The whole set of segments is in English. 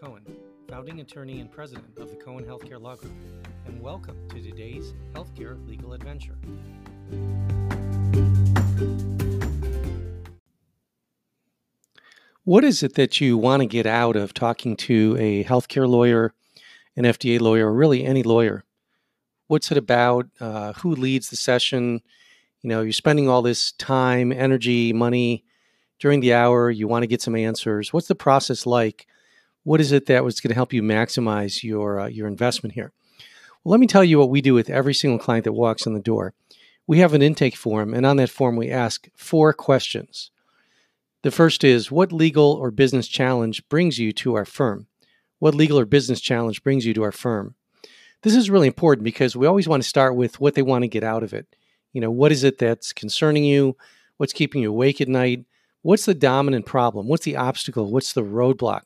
Cohen, founding attorney and president of the Cohen Healthcare Law Group, and welcome to today's healthcare legal adventure. What is it that you want to get out of talking to a healthcare lawyer, an FDA lawyer, or really any lawyer? What's it about? Uh, who leads the session? You know, you're spending all this time, energy, money during the hour. You want to get some answers. What's the process like? What is it that was going to help you maximize your uh, your investment here? Well, let me tell you what we do with every single client that walks in the door. We have an intake form, and on that form, we ask four questions. The first is What legal or business challenge brings you to our firm? What legal or business challenge brings you to our firm? This is really important because we always want to start with what they want to get out of it. You know, what is it that's concerning you? What's keeping you awake at night? What's the dominant problem? What's the obstacle? What's the roadblock?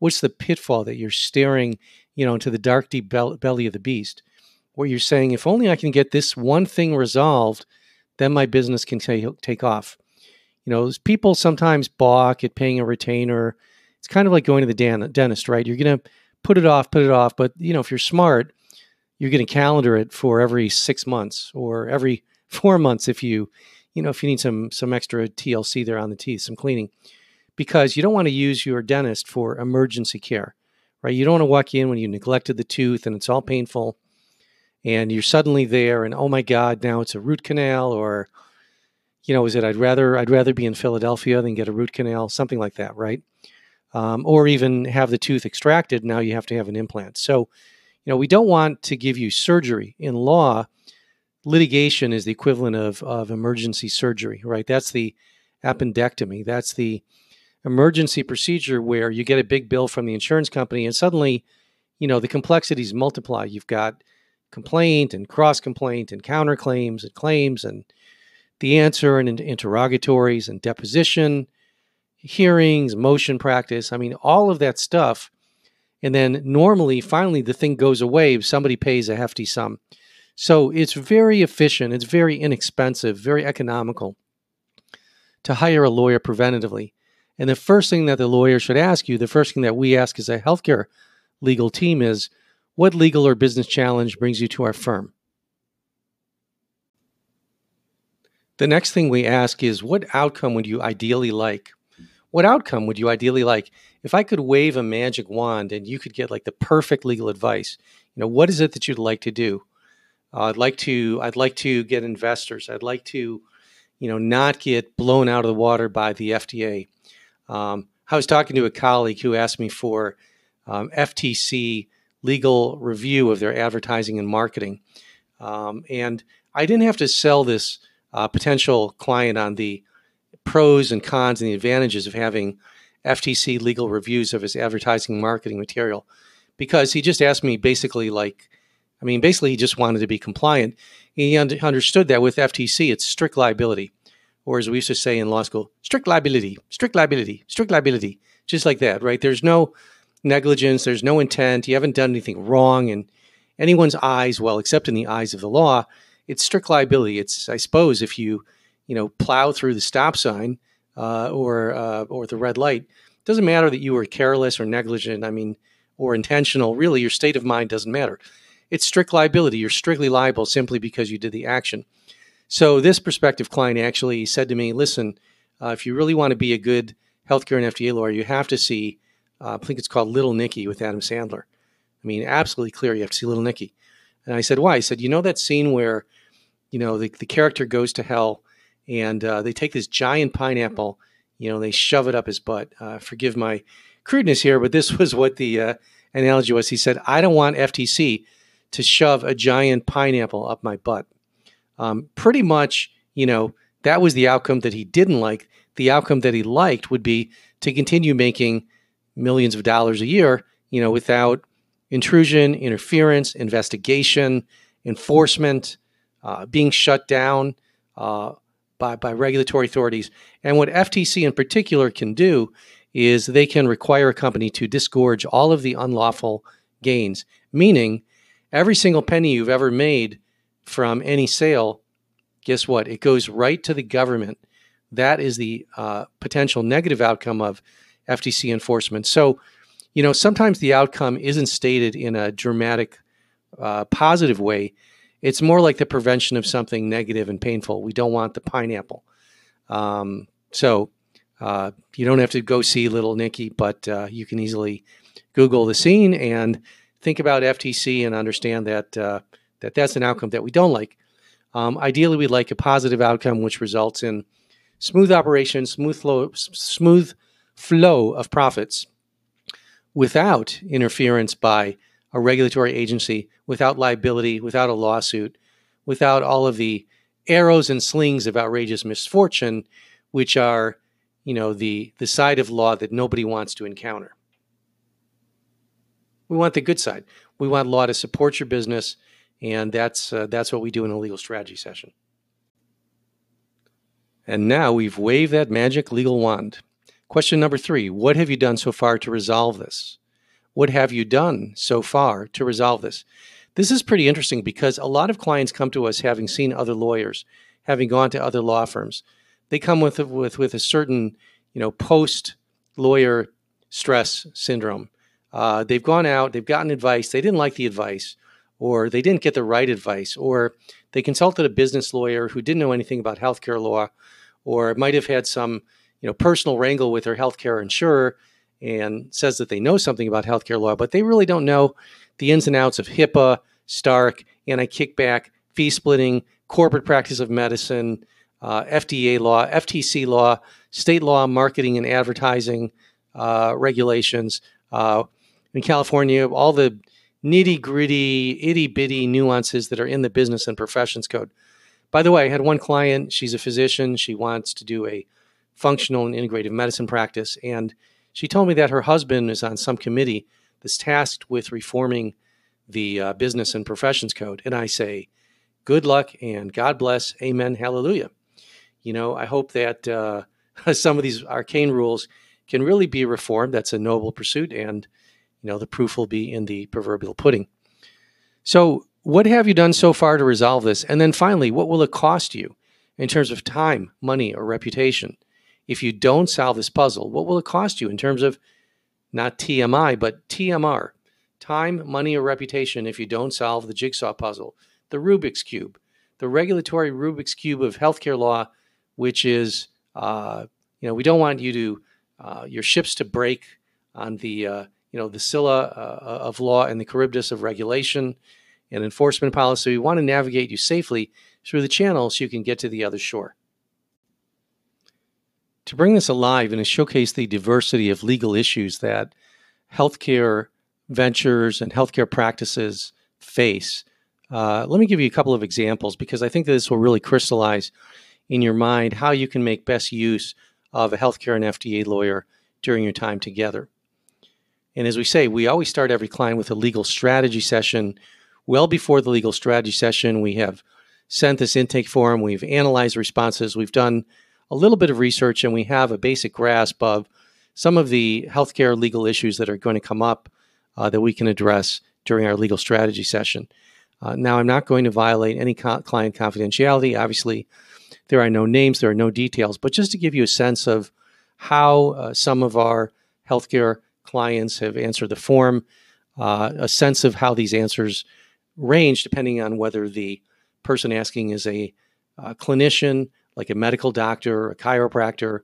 What's the pitfall that you're staring, you know, into the dark, deep belly of the beast, where you're saying, if only I can get this one thing resolved, then my business can take, take off. You know, people sometimes balk at paying a retainer. It's kind of like going to the dan- dentist, right? You're going to put it off, put it off. But, you know, if you're smart, you're going to calendar it for every six months or every four months if you, you know, if you need some some extra TLC there on the teeth, some cleaning, because you don't want to use your dentist for emergency care, right? You don't want to walk in when you neglected the tooth and it's all painful, and you're suddenly there, and oh my God, now it's a root canal, or, you know, is it I'd rather I'd rather be in Philadelphia than get a root canal, something like that, right? Um, or even have the tooth extracted. Now you have to have an implant. So, you know, we don't want to give you surgery in law litigation is the equivalent of, of emergency surgery, right? That's the appendectomy. That's the emergency procedure where you get a big bill from the insurance company and suddenly, you know, the complexities multiply. You've got complaint and cross complaint and counterclaims and claims and the answer and interrogatories and deposition, hearings, motion practice. I mean, all of that stuff. And then normally, finally, the thing goes away if somebody pays a hefty sum. So it's very efficient, it's very inexpensive, very economical to hire a lawyer preventatively. And the first thing that the lawyer should ask you, the first thing that we ask as a healthcare legal team is what legal or business challenge brings you to our firm? The next thing we ask is what outcome would you ideally like? What outcome would you ideally like? If I could wave a magic wand and you could get like the perfect legal advice, you know, what is it that you'd like to do? Uh, I'd like to I'd like to get investors. I'd like to, you know, not get blown out of the water by the FDA. Um, I was talking to a colleague who asked me for um, FTC legal review of their advertising and marketing, um, and I didn't have to sell this uh, potential client on the pros and cons and the advantages of having FTC legal reviews of his advertising and marketing material because he just asked me basically like I mean, basically, he just wanted to be compliant. He un- understood that with FTC, it's strict liability, or as we used to say in law school, strict liability, strict liability, strict liability, just like that, right? There's no negligence, there's no intent, you haven't done anything wrong in anyone's eyes, well, except in the eyes of the law. It's strict liability. It's, I suppose, if you, you know, plow through the stop sign uh, or uh, or the red light, it doesn't matter that you were careless or negligent. I mean, or intentional. Really, your state of mind doesn't matter it's strict liability. You're strictly liable simply because you did the action. So this prospective client actually said to me, "Listen, uh, if you really want to be a good healthcare and FDA lawyer, you have to see. Uh, I think it's called Little Nicky with Adam Sandler. I mean, absolutely clear. You have to see Little Nicky." And I said, "Why?" He said, "You know that scene where, you know, the, the character goes to hell, and uh, they take this giant pineapple, you know, they shove it up his butt. Uh, forgive my crudeness here, but this was what the uh, analogy was. He said, "I don't want FTC." to shove a giant pineapple up my butt. Um, pretty much, you know, that was the outcome that he didn't like. The outcome that he liked would be to continue making millions of dollars a year, you know, without intrusion, interference, investigation, enforcement, uh, being shut down uh, by, by regulatory authorities. And what FTC in particular can do is they can require a company to disgorge all of the unlawful gains, meaning every single penny you've ever made from any sale, guess what? It goes right to the government. That is the uh, potential negative outcome of FTC enforcement. So, you know, sometimes the outcome isn't stated in a dramatic, uh, positive way. It's more like the prevention of something negative and painful. We don't want the pineapple. Um, so uh, you don't have to go see Little Nicky, but uh, you can easily Google the scene and think about FTC and understand that uh, that that's an outcome that we don't like. Um, ideally, we'd like a positive outcome, which results in smooth operation, smooth flow, smooth flow of profits without interference by a regulatory agency, without liability, without a lawsuit, without all of the arrows and slings of outrageous misfortune, which are, you know, the the side of law that nobody wants to encounter. We want the good side. We want law to support your business, and that's uh, that's what we do in a legal strategy session. And now we've waved that magic legal wand. Question number three What have you done so far to resolve this? What have you done so far to resolve this? This is pretty interesting because a lot of clients come to us having seen other lawyers, having gone to other law firms. They come with with with a certain, you know, post lawyer stress syndrome. Uh, they've gone out, they've gotten advice, they didn't like the advice, or they didn't get the right advice, or they consulted a business lawyer who didn't know anything about healthcare law, or might have had some you know personal wrangle with their healthcare insurer and says that they know something about healthcare law, but they really don't know the ins and outs of HIPAA, Stark, anti-kickback, fee splitting, corporate practice of medicine, uh, FDA law, FTC law, state law, marketing and advertising uh, regulations. Uh, in California, all the nitty gritty, itty bitty nuances that are in the business and professions code. By the way, I had one client, she's a physician, she wants to do a functional and integrative medicine practice. And she told me that her husband is on some committee that's tasked with reforming the uh, business and professions code. And I say, good luck and God bless. Amen. Hallelujah. You know, I hope that uh, some of these arcane rules can really be reformed. That's a noble pursuit. And, you know, the proof will be in the proverbial pudding. So, what have you done so far to resolve this? And then finally, what will it cost you in terms of time, money, or reputation? if you don't solve this puzzle, what will it cost you in terms of not TMI, but TMR, time, money, or reputation if you don't solve the jigsaw puzzle, the Rubik's Cube, the regulatory Rubik's Cube of healthcare law, which is, uh, you know, we don't want you to, uh, your ships to break on the, uh, you know, the Scylla uh, of law and the Charybdis of regulation and enforcement policy. We want to navigate you safely through the channel so you can get to the other shore. To bring this alive and to showcase the diversity of legal issues that healthcare ventures and healthcare practices face, uh, let me give you a couple of examples because I think that this will really crystallize in your mind how you can make best use of a healthcare and FDA lawyer during your time together. And as we say, we always start every client with a legal strategy session. Well before the legal strategy session, we have sent this intake form, we've analyzed responses, we've done a little bit of research and we have a basic grasp of some of the healthcare legal issues that are going to come up uh, that we can address during our legal strategy session. Uh, now, I'm not going to violate any co- client confidentiality. Obviously, there are no names, there are no details, but just to give you a sense of how uh, some of our healthcare clients have answered the form, uh, a sense of how these answers range depending on whether the person asking is a uh, clinician, like a medical doctor, a chiropractor,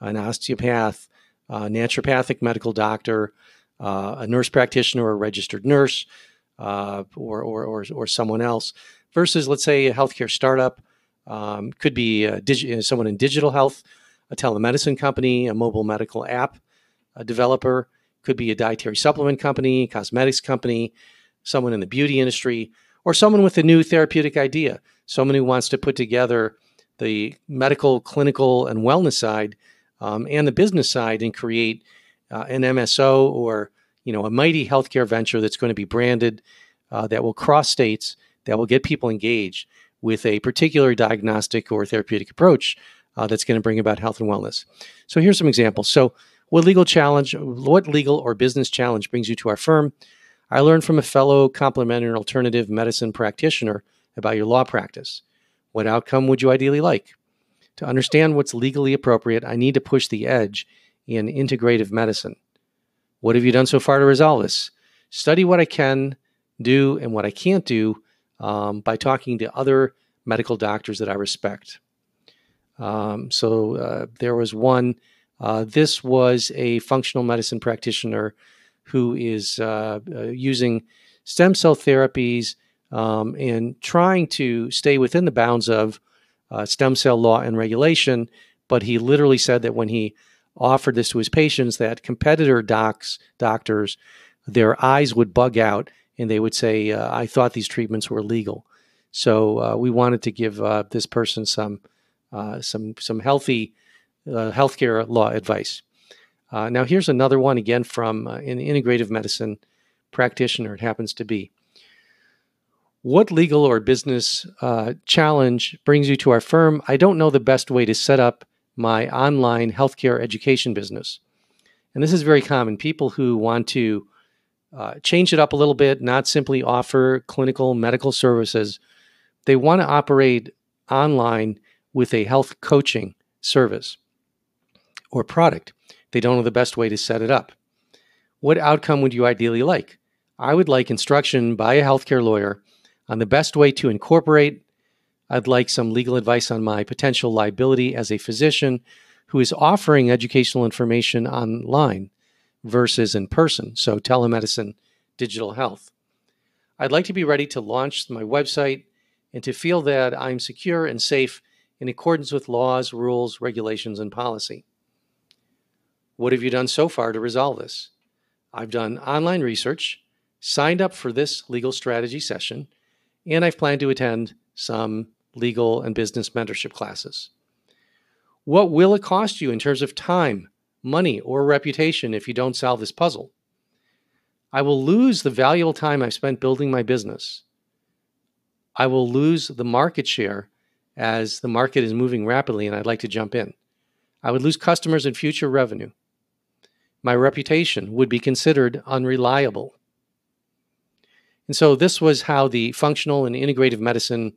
an osteopath, a naturopathic medical doctor, uh, a nurse practitioner or a registered nurse, uh, or, or, or, or, someone else, versus, let's say, a healthcare startup. Um, could be digi- someone in digital health, a telemedicine company, a mobile medical app a developer, could be a dietary supplement company, cosmetics company, someone in the beauty industry, or someone with a new therapeutic idea, someone who wants to put together the medical, clinical, and wellness side, um, and the business side, and create uh, an MSO or you know a mighty healthcare venture that's going to be branded, uh, that will cross states, that will get people engaged with a particular diagnostic or therapeutic approach uh, that's going to bring about health and wellness. So here's some examples. So what legal challenge, what legal or business challenge brings you to our firm? I learned from a fellow complementary and alternative medicine practitioner about your law practice. What outcome would you ideally like? To understand what's legally appropriate, I need to push the edge in integrative medicine. What have you done so far to resolve this? Study what I can do and what I can't do um, by talking to other medical doctors that I respect. Um, so uh, there was one, uh, this was a functional medicine practitioner who is uh, uh using stem cell therapies um, and trying to stay within the bounds of uh, stem cell law and regulation. But he literally said that when he offered this to his patients, that competitor docs, doctors, their eyes would bug out and they would say, "I thought these treatments were legal." So we wanted to give this person some some some healthy uh, healthcare law advice. now here's another one again from an integrative medicine practitioner. It happens to be. What legal or business uh, challenge brings you to our firm? I don't know the best way to set up my online healthcare education business. And this is very common. People who want to uh, change it up a little bit, not simply offer clinical medical services, they want to operate online with a health coaching service or product. They don't know the best way to set it up. What outcome would you ideally like? I would like instruction by a healthcare lawyer on the best way to incorporate. I'd like some legal advice on my potential liability as a physician who is offering educational information online versus in person, so telemedicine, digital health. I'd like to be ready to launch my website and to feel that I'm secure and safe in accordance with laws, rules, regulations, and policy. What have you done so far to resolve this? I've done online research, signed up for this legal strategy session, and I've planned to attend some legal and business mentorship classes. What will it cost you in terms of time, money, or reputation if you don't solve this puzzle? I will lose the valuable time I've spent building my business. I will lose the market share as the market is moving rapidly and I'd like to jump in. I would lose customers and future revenue. My reputation would be considered unreliable. And so this was how the functional and integrative medicine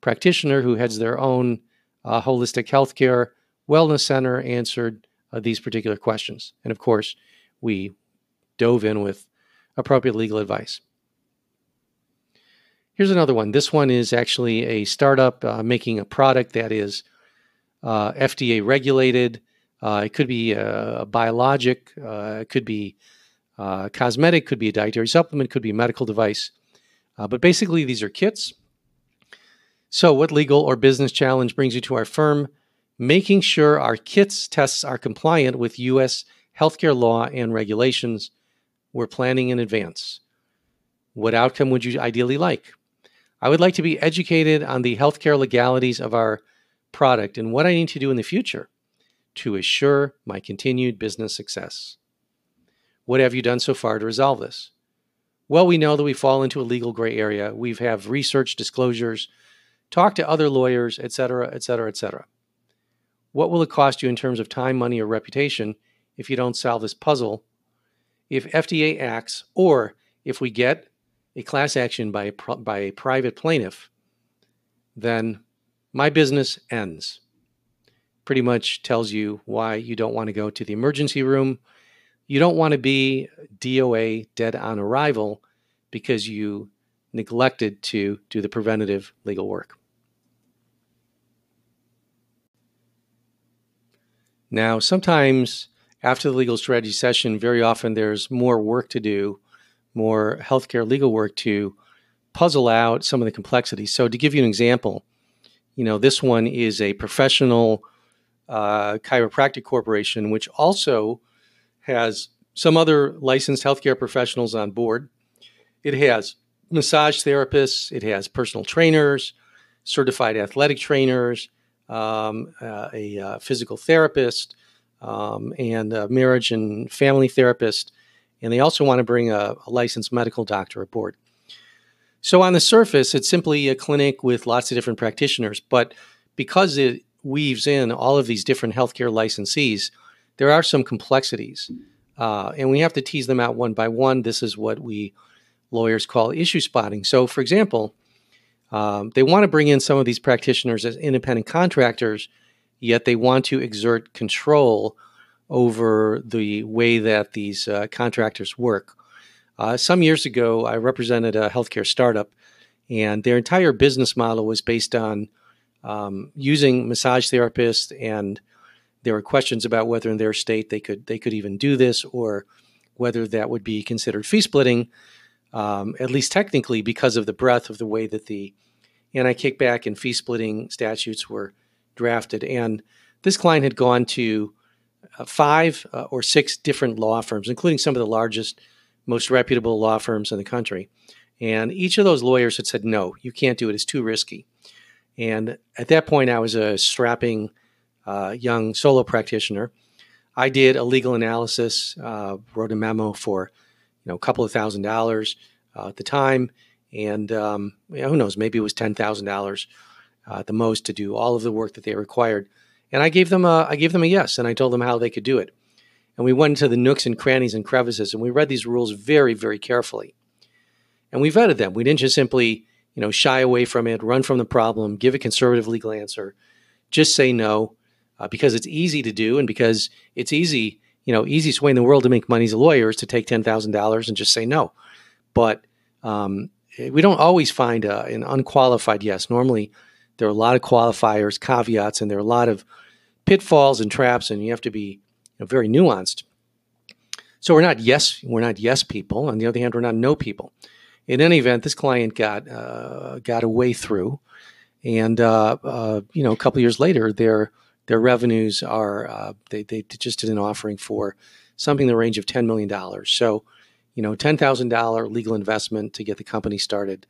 practitioner who heads their own uh, holistic healthcare wellness center answered uh, these particular questions. And of course, we dove in with appropriate legal advice. Here's another one. This one is actually a startup uh, making a product that is uh, FDA regulated. Uh, it could be a, a biologic, uh, it could be uh, cosmetic, could be a dietary supplement, could be a medical device. Uh, but basically, these are kits. So, what legal or business challenge brings you to our firm? Making sure our kits tests are compliant with U.S. healthcare law and regulations. We're planning in advance. What outcome would you ideally like? I would like to be educated on the healthcare legalities of our product and what I need to do in the future to assure my continued business success. What have you done so far to resolve this? Well, we know that we fall into a legal gray area. We have research disclosures, talk to other lawyers, et cetera, et cetera, et cetera. What will it cost you in terms of time, money, or reputation if you don't solve this puzzle? If FDA acts, or if we get a class action by a, by a private plaintiff, then my business ends. Pretty much tells you why you don't want to go to the emergency room you don't want to be DOA dead on arrival because you neglected to do the preventative legal work. Now, sometimes after the legal strategy session, very often there's more work to do, more healthcare legal work to puzzle out some of the complexities. So, to give you an example, you know, this one is a professional uh, chiropractic corporation, which also has some other licensed healthcare professionals on board. It has massage therapists, it has personal trainers, certified athletic trainers, um, uh, a uh, physical therapist, um, and a marriage and family therapist. And they also want to bring a, a licensed medical doctor aboard. So, on the surface, it's simply a clinic with lots of different practitioners. But because it weaves in all of these different healthcare licensees, there are some complexities. Uh, and we have to tease them out one by one. This is what we lawyers call issue spotting. So, for example, um, they want to bring in some of these practitioners as independent contractors, yet they want to exert control over the way that these uh, contractors work. Uh, some years ago, I represented a healthcare startup, and their entire business model was based on um, using massage therapists, and there were questions about whether in their state they could they could even do this, or whether that would be considered fee splitting, um, at least technically, because of the breadth of the way that the anti kickback and fee splitting statutes were drafted. And this client had gone to uh, five uh, or six different law firms, including some of the largest, most reputable law firms in the country. And each of those lawyers had said, no, you can't do it. It's too risky. And at that point, I was a strapping uh, young solo practitioner. I did a legal analysis, uh, wrote a memo for you know a couple of thousand dollars uh, at the time, and um, who knows, maybe it was ten thousand dollars uh, at the most to do all of the work that they required. And I gave them a I gave them a yes, and I told them how they could do it. And we went into the nooks and crannies and crevices, and we read these rules very very carefully. And we vetted them. We didn't just simply you know shy away from it, run from the problem, give a conservative legal answer, just say no, uh, because it's easy to do, and because it's easy you know easiest way in the world to make money as a lawyer is to take ten thousand dollars and just say no. But um, we don't always find a, an unqualified yes. Normally, there are a lot of qualifiers, caveats, and there are a lot of pitfalls and traps, and you have to be you know, very nuanced. So we're not yes, we're not yes people. On the other hand, we're not no people. In any event, this client got uh, got a way through, and uh, uh, you know, a couple years later, their their revenues are uh, they they just did an offering for something in the range of ten million dollars. So you know, $10,000 legal investment to get the company started,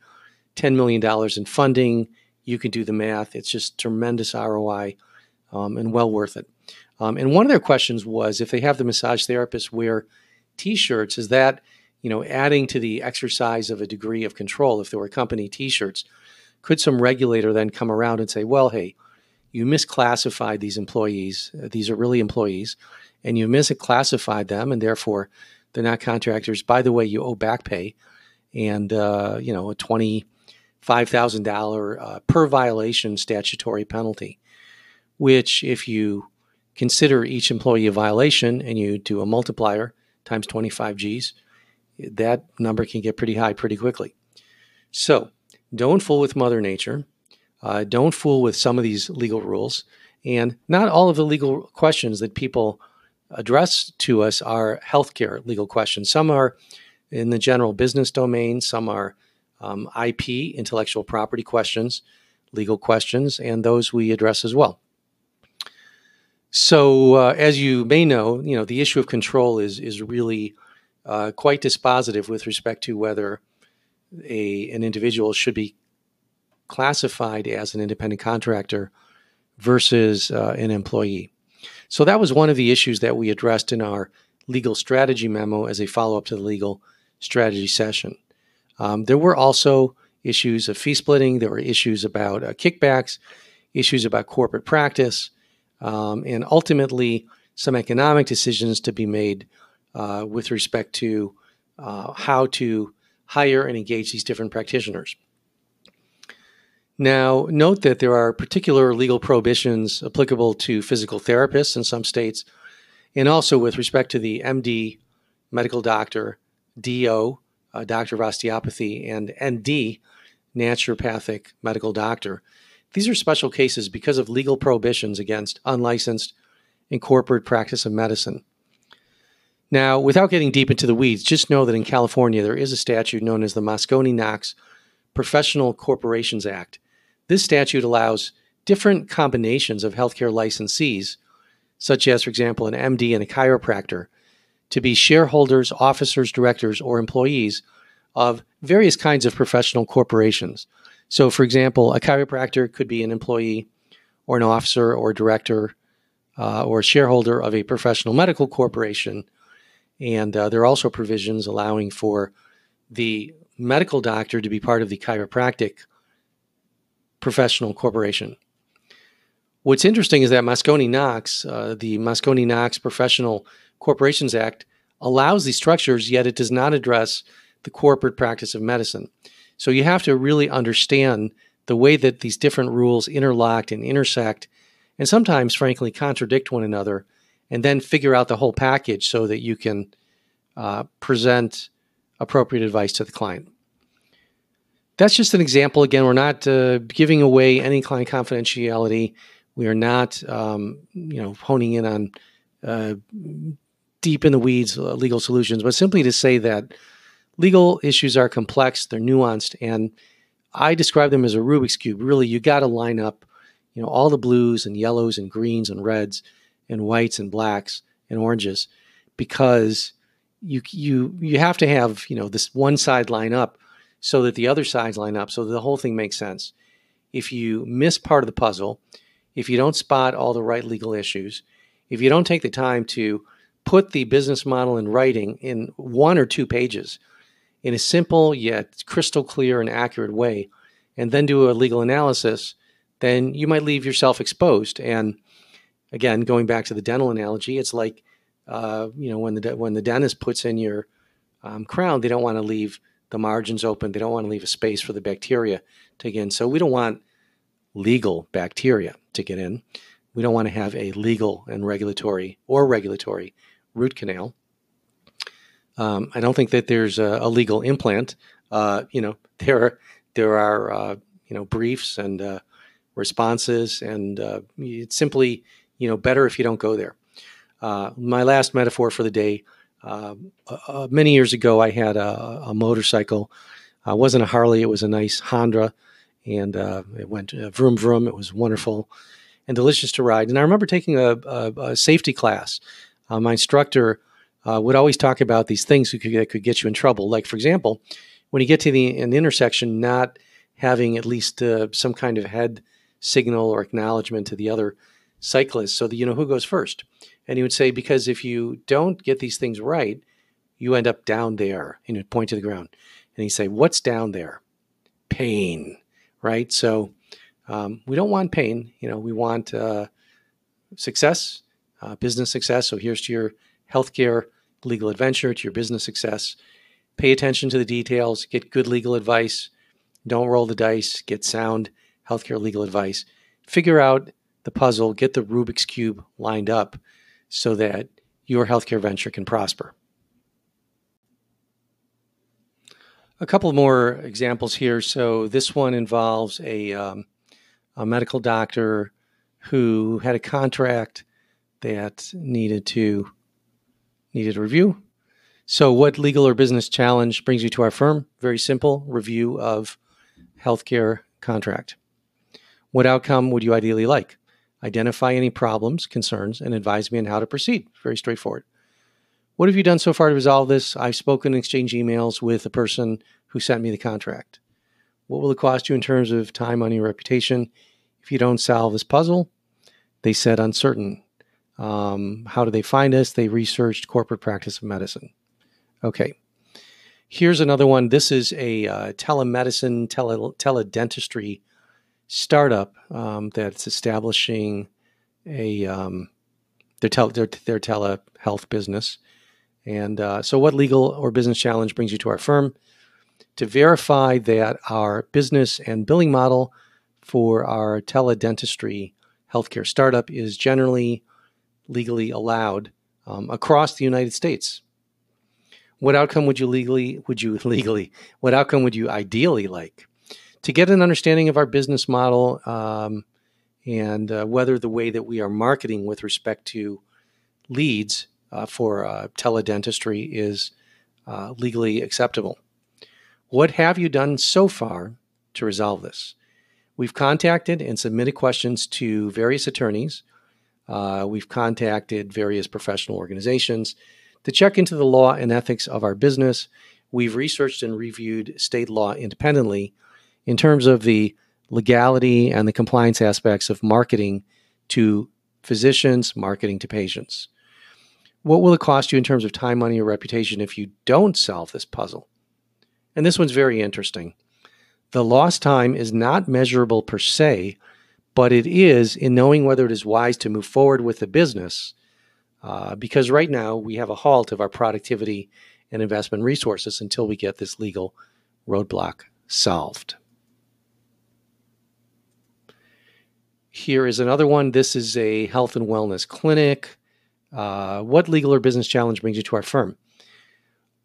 $10 million in funding. You can do the math. It's just tremendous ROI um, and well worth it. Um, and one of their questions was if they have the massage therapist wear t-shirts, is that, you know, adding to the exercise of a degree of control? If there were company t-shirts, could some regulator then come around and say, well, hey, you misclassified these employees. These are really employees, and you misclassified them, and therefore they're not contractors. By the way, you owe back pay, and uh, you know a twenty five thousand uh, per violation statutory penalty. Which, if you consider each employee a violation and you do a multiplier times twenty five G's, that number can get pretty high pretty quickly. So, don't fool with Mother Nature. Uh, don't fool with some of these legal rules. And not all of the legal questions that people address to us are healthcare legal questions. Some are in the general business domain, some are um, IP, intellectual property questions, legal questions, and those we address as well. So, uh, as you may know, you know the issue of control is is really uh, quite dispositive with respect to whether a an individual should be classified as an independent contractor versus uh, an employee. So that was one of the issues that we addressed in our legal strategy memo as a follow up to the legal strategy session. Um, there were also issues of fee splitting, there were issues about uh, kickbacks, issues about corporate practice, um, and ultimately some economic decisions to be made uh, with respect to uh, how to hire and engage these different practitioners. Now, note that there are particular legal prohibitions applicable to physical therapists in some states, and also with respect to the MD, medical doctor, DO, uh, doctor of osteopathy, and ND, naturopathic medical doctor. These are special cases because of legal prohibitions against unlicensed and corporate practice of medicine. Now, without getting deep into the weeds, just know that in California there is a statute known as the Moscone Knox Professional Corporations Act. This statute allows different combinations of healthcare licensees, such as, for example, an MD and a chiropractor, to be shareholders, officers, directors, or employees of various kinds of professional corporations. So, for example, a chiropractor could be an employee or an officer or director uh, or shareholder of a professional medical corporation. And uh, there are also provisions allowing for the medical doctor to be part of the chiropractic professional corporation. What's interesting is that Moscone Knox, uh, the Moscone Knox Professional Corporations Act, allows these structures, yet it does not address the corporate practice of medicine. So you have to really understand the way that these different rules interlock and intersect, and sometimes, frankly, contradict one another, and then figure out the whole package so that you can uh, present appropriate advice to the client. That's just an example. Again, we're not uh, giving away any client confidentiality. We are not, um, you know, honing in on uh, deep in the weeds uh, legal solutions, but simply to say that legal issues are complex, they're nuanced, and I describe them as a Rubik's cube. Really, you got to line up, you know, all the blues and yellows and greens and reds and whites and blacks and oranges, because you you you have to have you know this one side line up so that the other sides line up so that the whole thing makes sense. If you miss part of the puzzle, if you don't spot all the right legal issues, if you don't take the time to put the business model in writing in one or two pages in a simple yet crystal clear and accurate way, and then do a legal analysis, then you might leave yourself exposed. And again, going back to the dental analogy, it's like uh, you know when the when the dentist puts in your um, crown, they don't want to leave the margins open. They don't want to leave a space for the bacteria to get in. So we don't want legal bacteria to get in. We don't want to have a legal and regulatory or regulatory root canal. Um, I don't think that there's a, a legal implant. Uh, you know, there are there are uh, you know briefs and uh, responses, and uh, it's simply you know better if you don't go there. Uh, my last metaphor for the day uh, uh, many years ago, I had a, a motorcycle. It wasn't a Harley; it was a nice Honda, and uh, it went uh, vroom vroom. It was wonderful and delicious to ride. And I remember taking a, a, a safety class. Uh, my instructor would always talk about these things that could, that could, get you in trouble. Like, for example, when you get to the an intersection, not having at least some kind of head signal or acknowledgement to the other cyclists, so that you know who goes first. And he would say, because if you don't get these things right, you end up down there. And he'd point to the ground. And he'd say, What's down there? Pain, right? So um, we don't want pain. You know, we want uh, success, uh, business success. So here's to your healthcare legal adventure, to your business success. Pay attention to the details, get good legal advice. Don't roll the dice, get sound healthcare legal advice. Figure out the puzzle, get the Rubik's Cube lined up so that your healthcare venture can prosper. A couple more examples here. So this one involves a, um, a medical doctor who had a contract that needed to needed a review. So, what legal or business challenge brings you to our firm? Very simple review of healthcare contract. What outcome would you ideally like? Identify any problems, concerns, and advise me on how to proceed. Very straightforward. What have you done so far to resolve this? I've spoken and exchanged emails with the person who sent me the contract. What will it cost you in terms of time, money, reputation if you don't solve this puzzle? They said uncertain. Um, how do they find us? They researched corporate practice of medicine. Okay. Here's another one. This is a uh, telemedicine, tele, teledentistry startup um, that's establishing a um, their, tele, their, their telehealth business. And uh, so, what legal or business challenge brings you to our firm? To verify that our business and billing model for our teledentistry healthcare startup is generally legally allowed um, across the United States. What outcome would you legally would you legally what outcome would you ideally like? To get an understanding of our business model um, and uh, whether the way that we are marketing with respect to leads uh, for uh, teledentistry is uh, legally acceptable. What have you done so far to resolve this? We've contacted and submitted questions to various attorneys. Uh, we've contacted various professional organizations to check into the law and ethics of our business. We've researched and reviewed state law independently in terms of the legality and the compliance aspects of marketing to physicians, marketing to patients. What will it cost you in terms of time, money, or reputation if you don't solve this puzzle? And this one's very interesting. The lost time is not measurable per se, but it is in knowing whether it is wise to move forward with the business. Uh, because right now we have a halt of our productivity and investment resources until we get this legal roadblock solved. Here is another one. This is a health and wellness clinic. Uh, what legal or business challenge brings you to our firm?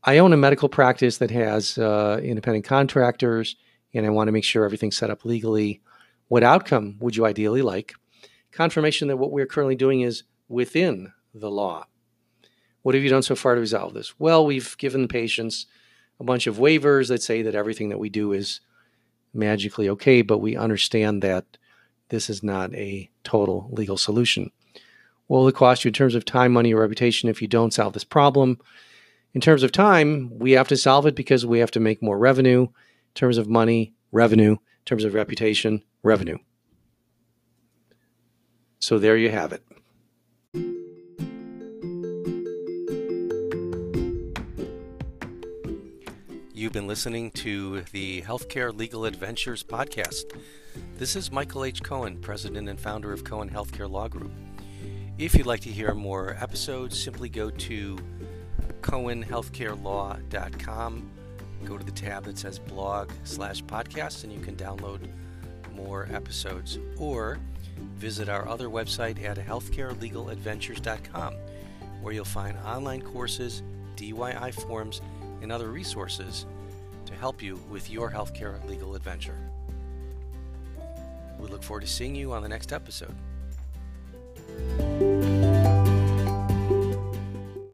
I own a medical practice that has uh, independent contractors, and I want to make sure everything's set up legally. What outcome would you ideally like? Confirmation that what we're currently doing is within the law. What have you done so far to resolve this? Well, we've given patients a bunch of waivers that say that everything that we do is magically okay, but we understand that this is not a total legal solution. What will it cost you in terms of time, money, or reputation if you don't solve this problem? In terms of time, we have to solve it because we have to make more revenue. In terms of money, revenue. In terms of reputation, revenue. So there you have it. You've been listening to the Healthcare Legal Adventures podcast. This is Michael H. Cohen, president and founder of Cohen Healthcare Law Group. If you'd like to hear more episodes, simply go to cohenhealthcarelaw.com. Go to the tab that says blog slash podcast, and you can download more episodes. Or visit our other website at healthcarelegaladventures.com, where you'll find online courses, DIY forms, and other resources to help you with your healthcare legal adventure. We look forward to seeing you on the next episode.